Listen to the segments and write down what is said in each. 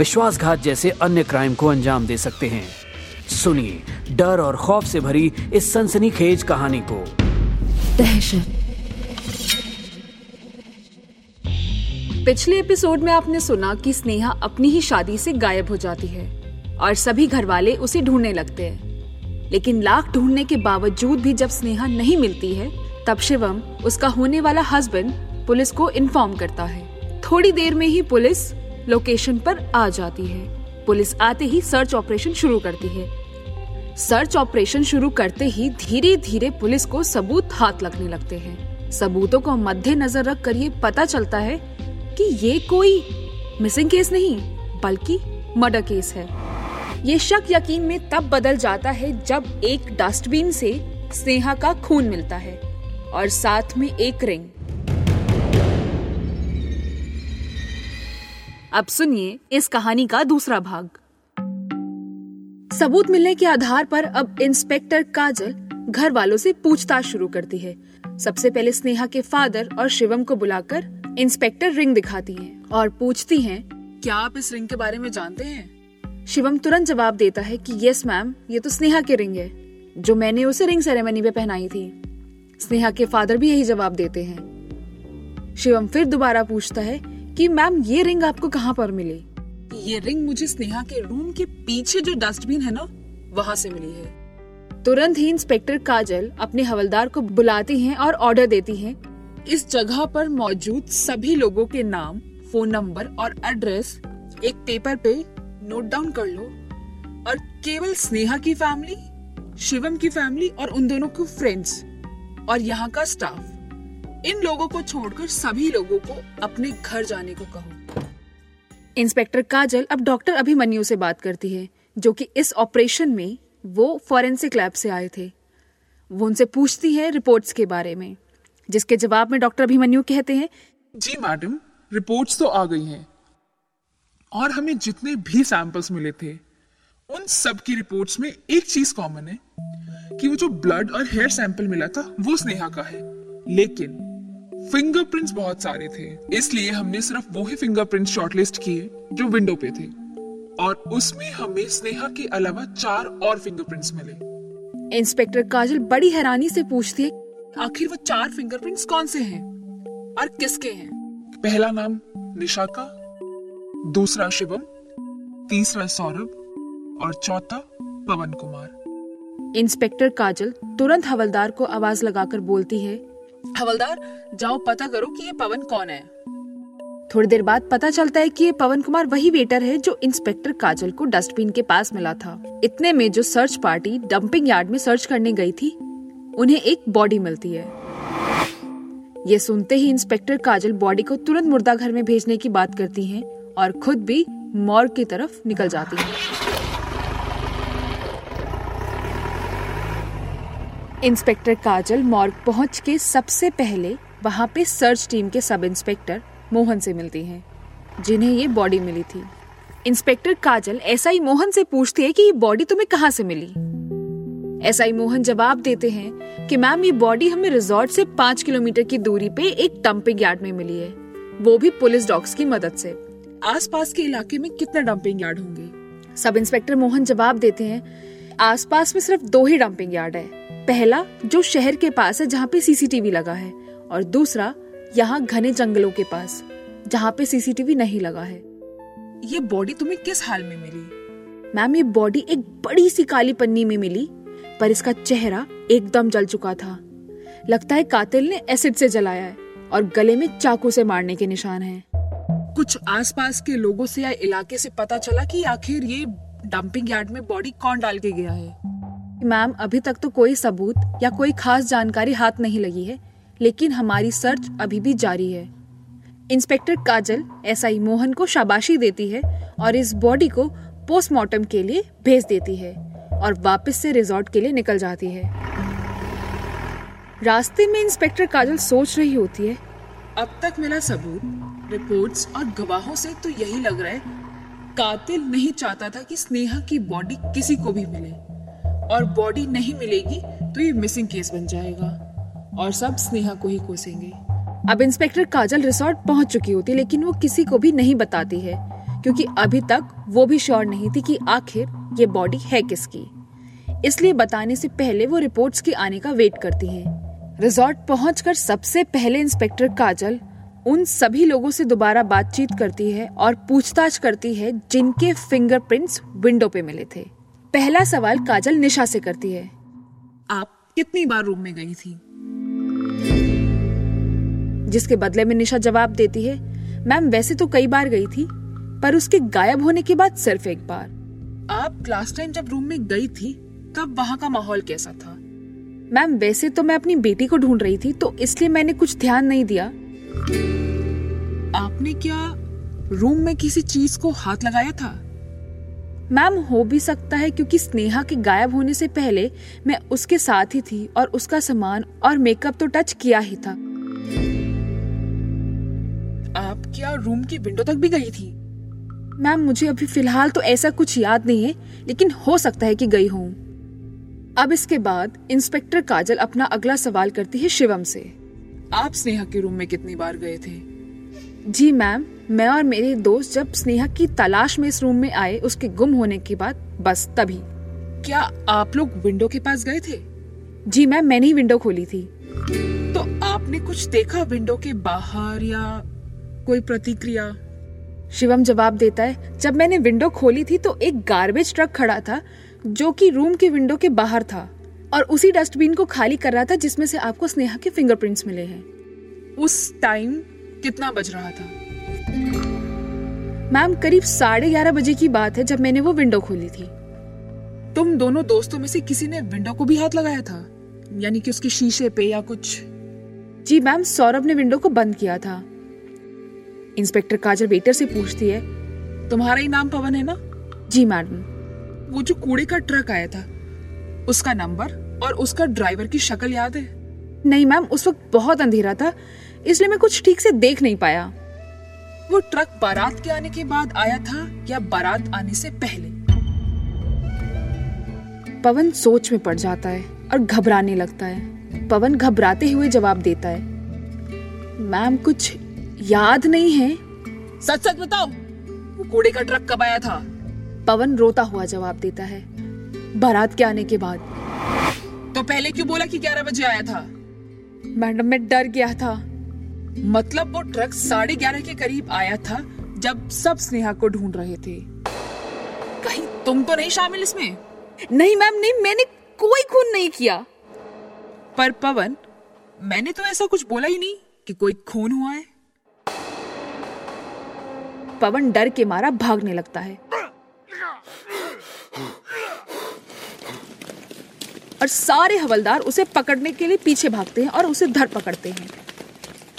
विश्वासघात जैसे अन्य क्राइम को अंजाम दे सकते हैं। सुनिए, डर और खौफ से भरी इस सनसनीखेज कहानी को। दहशत। पिछले एपिसोड में आपने सुना कि स्नेहा अपनी ही शादी से गायब हो जाती है और सभी घर वाले उसे ढूँढने लगते हैं। लेकिन लाख ढूँढने के बावजूद भी जब स्नेहा नहीं मिलती है, तब शिवम, उसका होने वाला हस्बैंड पुलिस को इन्फॉर्म करता है। थोड़ी देर में ही पुलिस लोकेशन पर आ जाती है। पुलिस आते ही सर्च ऑपरेशन शुरू करती है। सर्च ऑपरेशन शुरू करते ही धीरे धीरे पुलिस को सबूत हाथ लगने लगते हैं। सबूतों को मद्देनजर रख कर ये पता चलता है कि ये कोई मिसिंग केस नहीं, बल्कि मर्डर केस है। ये शक यकीन में तब बदल जाता है जब एक डस्टबिन से स्नेहा का खून मिलता है और साथ में एक रिंग। अब सुनिए इस कहानी का दूसरा भाग। सबूत मिलने के आधार पर अब इंस्पेक्टर काजल घर वालों से पूछताछ शुरू करती है। सबसे पहले स्नेहा के फादर और शिवम को बुलाकर इंस्पेक्टर रिंग दिखाती हैं और पूछती हैं, क्या आप इस रिंग के बारे में जानते हैं? शिवम तुरंत जवाब देता है कि, यस, मैम, ये तो स्नेहा की रिंग है, जो मैंने उसे रिंग सेरेमनी में पहनाई थी। स्नेहा के फादर भी यही जवाब देते हैं। शिवम फिर दोबारा पूछता है कि मैम ये रिंग आपको कहाँ पर मिली? ये रिंग मुझे स्नेहा के रूम के पीछे जो डस्टबिन है ना वहाँ से मिली है। तुरंत ही इंस्पेक्टर काजल अपने हवलदार को बुलाती हैं और ऑर्डर देती हैं। इस जगह पर मौजूद सभी लोगों के नाम फ़ोन नंबर और एड्रेस एक पेपर पे नोट डाउन कर लो। और केवल स्नेहा की फैमिली शिवम की फैमिली और उन दोनों के फ्रेंड्स और यहाँ का स्टाफ इन लोगों को छोड़कर सभी लोगों को अपने घर जाने को कहो। इंस्पेक्टर काजल अब डॉक्टर अभिमन्यु से बात करती है जो कि इस ऑपरेशन में वो फॉरेंसिक लैब से आए थे। वो उनसे पूछती है रिपोर्ट्स के बारे में जिसके जवाब में डॉक्टर अभिमन्यु कहते हैं जी मैडम रिपोर्ट्स तो आ गई हैं। और हमें जितने भी सैंपल्स मिले थे उन सब की रिपोर्ट्स में एक चीज़ कॉमन है कि वो जो ब्लड और हेयर सैंपल मिला था वो स्नेहा का है। लेकिन फिंगरप्रिंट्स बहुत सारे थे इसलिए हमने सिर्फ़ वो ही फिंगरप्रिंट्स शॉर्टलिस्ट किए जो विंडो पे थे। और उसमें हमें स्नेहा के अलावा चार और फिंगरप्रिंट्स मिले। इंस्पेक्टर काजल बड़ी हैरानी से पूछती है आखिर वो चार फिंगरप्रिंट्स कौन से हैं? और किसके हैं? पहला नाम निशा का दूसरा शिवम तीसरा सौरभ और चौथा पवन कुमार। इंस्पेक्टर काजल तुरंत हवलदार को आवाज़ लगाकर बोलती है हवलदार, जाओ पता करो कि ये पवन कौन है। थोड़ी देर बाद पता चलता है कि ये पवन कुमार वही वेटर है जो इंस्पेक्टर काजल को डस्टबिन के पास मिला था। इतने में जो सर्च पार्टी डंपिंग यार्ड में सर्च करने गई थी, उन्हें एक बॉडी मिलती है। ये सुनते ही इंस्पेक्टर काजल बॉडी को तुरंत मुर्दा घर में भेजने की बात करती हैं और खुद भी मॉर्ग की तरफ़ निकल जाती हैं। इंस्पेक्टर काजल मॉर्ग पहुँच के सबसे पहले वहाँ पे सर्च टीम के सब इंस्पेक्टर मोहन से मिलती हैं, जिन्हें ये बॉडी मिली थी। इंस्पेक्टर काजल ही मोहन से पूछती है कि ये बॉडी तुम्हें कहाँ से मिली? ही मोहन जवाब देते हैं कि मैम ये बॉडी हमें रिजॉर्ट से पाँच किलोमीटर की दूरी पे एक डंपिंग यार्ड में मिली है। वो भी पुलिस डॉग्स की मदद से। आसपास के इलाके में कितने डंपिंग यार्ड होंगे? सब इंस्पेक्टर मोहन जवाब देते हैं आसपास में सिर्फ़ दो ही डंपिंग यार्ड है। पहला जो शहर के पास है जहाँ पे सीसीटीवी लगा है और दूसरा यहाँ घने जंगलों के पास जहाँ पे सीसीटीवी नहीं लगा है। ये बॉडी तुम्हें किस हाल में मिली? मैम ये बॉडी एक बड़ी सी काली पन्नी में मिली पर इसका चेहरा एकदम जल चुका था। लगता है कातिल ने एसिड से जलाया है और गले में चाकू से मारने के निशान हैं। कुछ आसपास के लोगों से या इलाके से पता चला कि आखिर ये डंपिंग यार्ड में बॉडी कौन डाल के गया है? मैम, अभी तक तो कोई सबूत या कोई खास जानकारी हाथ नहीं लगी है, लेकिन हमारी सर्च अभी भी जारी है। इंस्पेक्टर काजल, एसआई मोहन को शाबाशी देती है और इस बॉडी को पोस्टमार्टम के लिए भेज देती है और वापस से रिजॉर्ट के लिए निकल जाती है। रास्ते में इंस्पेक्टर काजल सोच रही होती है, अब तक मिला सबूत, रिपोर्ट्स और गवाहों से तो यही लग रहा है, कातिल नहीं चाहता था कि स्नेहा की बॉडी किसी को भी मिले। और बॉडी नहीं मिलेगी तो ये मिसिंग केस बन जाएगा। और सब स्नेहा को ही कोसेंगे। अब इंस्पेक्टर काजल रिसोर्ट पहुँच चुकी होती, लेकिन वो किसी को भी नहीं बताती है, क्योंकि अभी तक वो भी श्योर नहीं थी कि आखिर ये बॉडी है किसकी। इसलिए बताने से पहले वो रिपोर्ट्स के आने का वेट करती है। रिजॉर्ट पहुंचकर सबसे पहले इंस्पेक्टर काजल उन सभी लोगों से दोबारा बातचीत करती है और पूछताछ करती है जिनके फिंगरप्रिंट्स विंडो पे मिले थे। पहला सवाल काजल निशा से करती है। आप कितनी बार रूम में गई थी? जिसके बदले में निशा जवाब देती है मैम वैसे तो कई बार गई थी पर उसके गायब होने के बाद सिर्फ़ एक बार। आप क्लास टाइम जब रूम में गई थी तब वहाँ का माहौल कैसा था? मैम वैसे तो मैं अपनी बेटी को ढूंढ रही थी तो इसलिए मैंने कुछ ध्यान नहीं दिया। आपने क्या रूम में किसी चीज़ को हाथ लगाया था? मैम हो भी सकता है क्योंकि स्नेहा के गायब होने से पहले मैं उसके साथ ही थी और उसका सामान और मेकअप तो टच किया ही था। आप क्या रूम की विंडो तक भी गई थी? मैम मुझे अभी फ़िलहाल तो ऐसा कुछ याद नहीं है लेकिन हो सकता है कि गई हूँ अब इसके बाद इंस्पेक्टर काजल अपना अगला सवाल करती है शिवम से। आप स्नेहा के रूम में कितनी बार गए थे? जी मैम मैं और मेरे दोस्त जब स्नेहा की तलाश में इस रूम में आए उसके गुम होने के बाद बस तभी। क्या आप लोग विंडो के पास गए थे? जी मैम मैंने ही विंडो खोली थी। तो आपने कुछ देखा विंडो के बाहर या कोई प्रतिक्रिया? शिवम जवाब देता है जब मैंने विंडो खोली थी तो एक गार्बेज ट्रक खड़ा था जो कि रूम के विंडो के बाहर था और उसी डस्टबिन को खाली कर रहा था जिसमें से आपको स्नेहा के फिंगरप्रिंट्स मिले हैं। उस टाइम कितना बज रहा था? मैम, करीब साढ़े ग्यारह बजे की बात है जब मैंने वो विंडो खोली थी। तुम दोनों दोस्तों में से किसी ने विंडो को भी हाथ लगाया था? यानी कि उसके शीशे पे या कुछ? जी मैम, सौरभ ने विंडो को बंद किया था। इंस्पेक्टर काजल वेटर से पूछती है, तुम्हारा ही नाम पवन है ना? जी मैडम। वो जो कूड़े का ट्रक आया था, उसका नंबर और उसका ड्राइवर की शक्ल याद है? नहीं मैम, उस वक्त बहुत अंधेरा था। इसलिए मैं कुछ ठीक से देख नहीं पाया। वो ट्रक बारात के आने के बाद आया था या बारात आने से पहले? पवन सोच में पड़ जाता है और घबराने लगता है। पवन घबराते हुए जवाब देता है मैम कुछ याद नहीं है? सच सच बताओ वो कूड़े का ट्रक कब आया था? पवन रोता हुआ जवाब देता है बारात के आने के बाद। तो पहले क्यों बोला कि 11 बजे आया था? मैडम मैं डर गया था। मतलब वो ट्रक साढ़े ग्यारह के करीब आया था जब सब स्नेहा को ढूंढ रहे थे। कहीं तुम तो नहीं शामिल इसमें? नहीं मैम नहीं मैंने कोई खून नहीं किया। पर पवन मैंने तो ऐसा कुछ बोला ही नहीं कि कोई खून हुआ है। पवन डर के मारा भागने लगता है। और सारे हवलदार उसे पकड़ने के लिए पीछे भागते हैं और उसे धर पकड़ते हैं।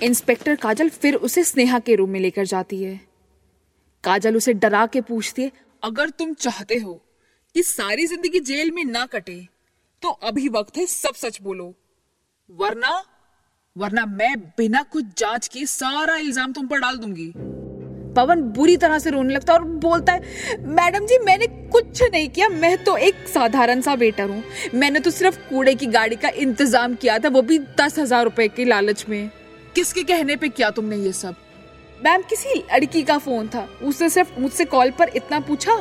इंस्पेक्टर काजल फिर उसे स्नेहा के रूम में लेकर जाती है। काजल उसे डरा के पूछती है, अगर तुम चाहते हो कि सारी ज़िंदगी जेल में ना कटे तो अभी वक्त है सब सच बोलो। वरना वरना मैं बिना कुछ जाँच के सारा इल्ज़ाम तुम पर डाल दूँगी। पवन बुरी तरह से रोने लगता है और बोलता है, मैडम जी, मैंने कुछ नहीं किया, मैं तो एक साधारण सा वेटर हूँ। मैंने तो सिर्फ़ कूड़े की गाड़ी का इंतज़ाम किया था, वो भी दस हज़ार रुपए के लालच में। किसके कहने पे किया तुमने ये सब? मैम, किसी लड़की का फ़ोन था। उसने सिर्फ़ मुझसे कॉल पर इतना पूछा,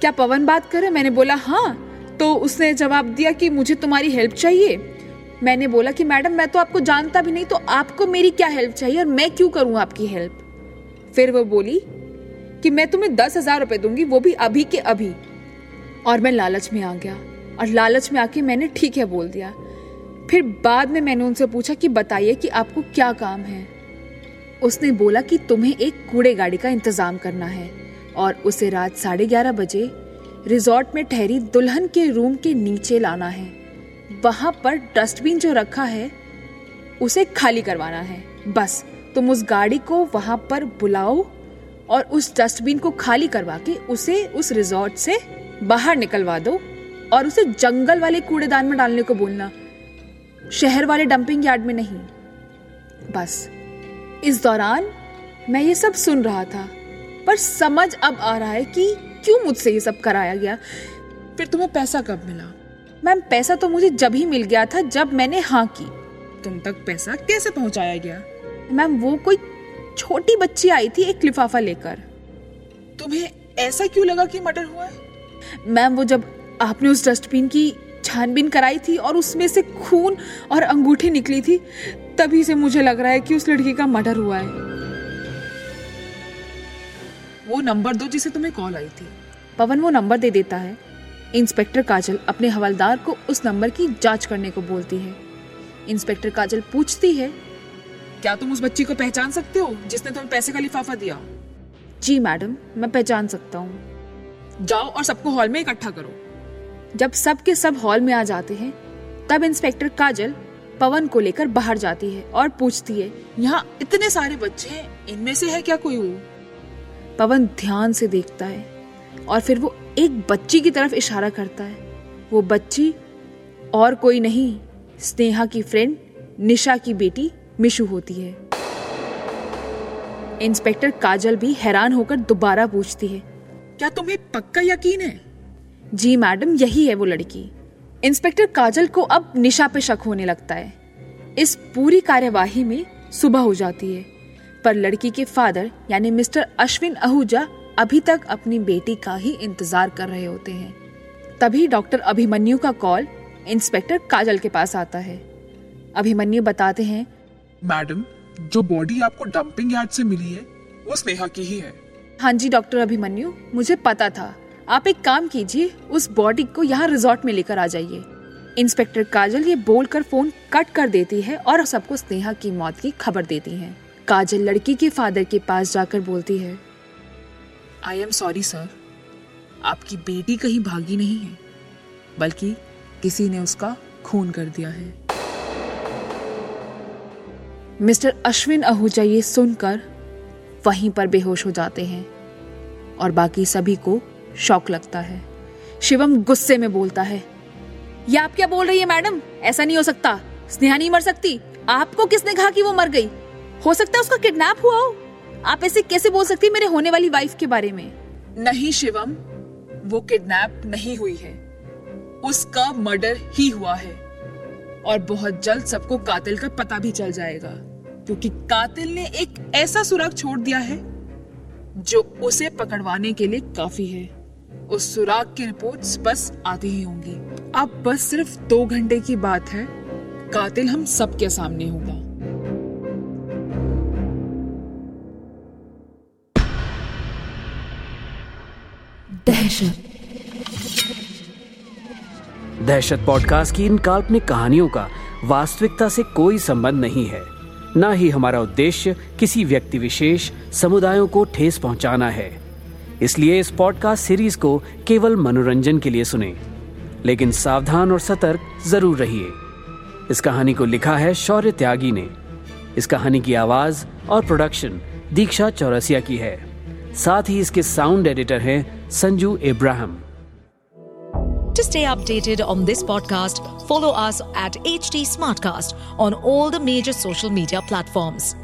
क्या पवन बात करे? मैंने बोला हाँ। तो उसने जवाब दिया कि मुझे तुम्हारी हेल्प चाहिए। मैंने बोला कि, मैडम, मैं तो आपको जानता भी नहीं तो आपको मेरी क्या हेल्प चाहिए और मैं क्यों करूँ आपकी हेल्प? फिर वो बोली कि, मैं तुम्हें दस हज़ार रुपए दूँगी, वो भी अभी के अभी। और मैं लालच में आ गया। और लालच में आके मैंने, ठीक है, बोल दिया। फिर बाद में मैंने उनसे पूछा कि बताइए कि आपको क्या काम है। उसने बोला कि तुम्हें एक कूड़े गाड़ी का इंतज़ाम करना है और उसे रात साढ़े ग्यारह बजे रिजॉर्ट में ठहरी दुल्हन के रूम के नीचे लाना है। वहाँ पर डस्टबिन जो रखा है, उसे खाली करवाना है। बस, तुम उस गाड़ी को वहाँ पर बुलाओ और उस डस्टबिन को खाली करवा के उसे उस रिजॉर्ट से बाहर निकलवा दो और उसे जंगल वाले कूड़ेदान में डालने को बोलना। शहर वाले डंपिंग यार्ड में नहीं। बस, इस दौरान मैं ये सब सुन रहा था, पर समझ अब आ रहा है कि क्यों मुझसे ये सब कराया गया। फिर तुम्हें पैसा कब मिला? मैम, पैसा तो मुझे जब ही मिल गया था जब मैंने हाँ की। तुम तक पैसा कैसे पहुँचाया गया? मैम, वो कोई छोटी बच्ची आई थी एक लिफाफा लेकर। तुम्हें ऐसा क्यों लगा कि मर्डर हुआ? है मैम, वो जब आपने उस डस्टबिन की छानबीन कराई थी और उसमें से खून और अंगूठी निकली थी। तभी से मुझे लग रहा है कि उस लड़की का मर्डर हुआ है। वो नंबर दो जिसे तुम्हें कॉल आई थी। पवन वो नंबर दे देता है। इंस्पेक्टर काजल अपने हवलदार को उस नंबर की जाँच करने को बोलती है। इंस्पेक्टर काजल पूछती है, क्या तुम उस बच्ची को पहचान सकते हो जिसने तुम्हें पैसे का लिफाफा दिया? जी मैडम, मैं पहचान सकता हूँ। जाओ और सबको हॉल में इकट्ठा करो। जब सब के सब हॉल में आ जाते हैं, तब इंस्पेक्टर काजल पवन को लेकर बाहर जाती है और पूछती है, यहाँ इतने सारे बच्चे हैं, इनमें से है क्या कोई वो पवन ध्यान से देखता है और फिर वो एक बच्ची की तरफ़ इशारा करता है। वो बच्ची और कोई नहीं, स्नेहा की फ्रेंड निशा की बेटी, मिशु होती है। इंस्पेक्टर काजल भी हैरान होकर दोबारा पूछती है, क्या तुम्हें पक्का यकीन है जी मैडम यही है वो लड़की। इंस्पेक्टर काजल को अब निशा पे शक होने लगता है। इस पूरी कार्यवाही में सुबह हो जाती है। पर लड़की के फादर यानी मिस्टर अश्विन आहूजा अभी तक अपनी बेटी का ही इंतज़ार कर रहे होते हैं। तभी डॉक्टर अभिमन्यु का कॉल इंस्पेक्टर काजल के पास आता है। अभिमन्यु बताते हैं मैडम जो बॉडी आपको डंपिंग यार्ड से मिली है वो स्नेहा की ही है। हाँ जी डॉक्टर अभिमन्यु मुझे पता था। आप एक काम कीजिए, उस बॉडी को यहाँ रिजॉर्ट में लेकर आ जाइए। इंस्पेक्टर काजल ये बोलकर फ़ोन कट कर देती है और सबको स्नेहा की मौत की खबर देती है। काजल लड़की के फादर के पास जाकर बोलती है आई एम सॉरी सर आपकी बेटी कहीं भागी नहीं है, बल्कि किसी ने उसका खून कर दिया है. मिस्टर अश्विन आहूजा ये सुनकर वहीं पर बेहोश हो जाते हैं और बाकी सभी को शौक लगता है। शिवम गुस्से में बोलता है, ये आप क्या बोल रही है, मैडम? ऐसा नहीं हो सकता। स्नेहा नहीं मर सकती। आपको किसने कहा कि वो मर गई? हो सकता है उसका किडनैप हुआ हो। आप ऐसे कैसे बोल सकती मेरे होने वाली वाइफ के बारे में? नहीं शिवम, वो किडनैप नहीं हुई है। उसका मर्डर ही हुआ है। और बहुत जल्द सबको कातिल का पता भी चल जाएगा, क्योंकि कातिल ने एक ऐसा सुराग छोड़ दिया है, जो उसे पकड़वाने के लिए काफ़ी है। उस सुराग की रिपोर्ट्स बस आती ही होंगी। अब बस सिर्फ़ दो घंटे की बात है। कातिल हम सबके सामने होगा। दहशत। दहशत पॉडकास्ट की इन काल्पनिक कहानियों का वास्तविकता से कोई संबंध नहीं है। न ही हमारा उद्देश्य किसी व्यक्ति विशेष समुदायों को ठेस पहुंचाना है। इसलिए इस पॉडकास्ट सीरीज़ को केवल मनोरंजन के लिए सुने। लेकिन सावधान और सतर्क ज़रूर रहिए। इस कहानी को लिखा है शौर्य त्यागी ने। इस कहानी की आवाज़ और प्रोडक्शन दीक्षा चौरसिया की है। साथ ही इसके साउंड एडिटर हैं Sanju Ibrahim. To stay updated on this podcast, follow us at HT Smartcast on all the major social media platforms.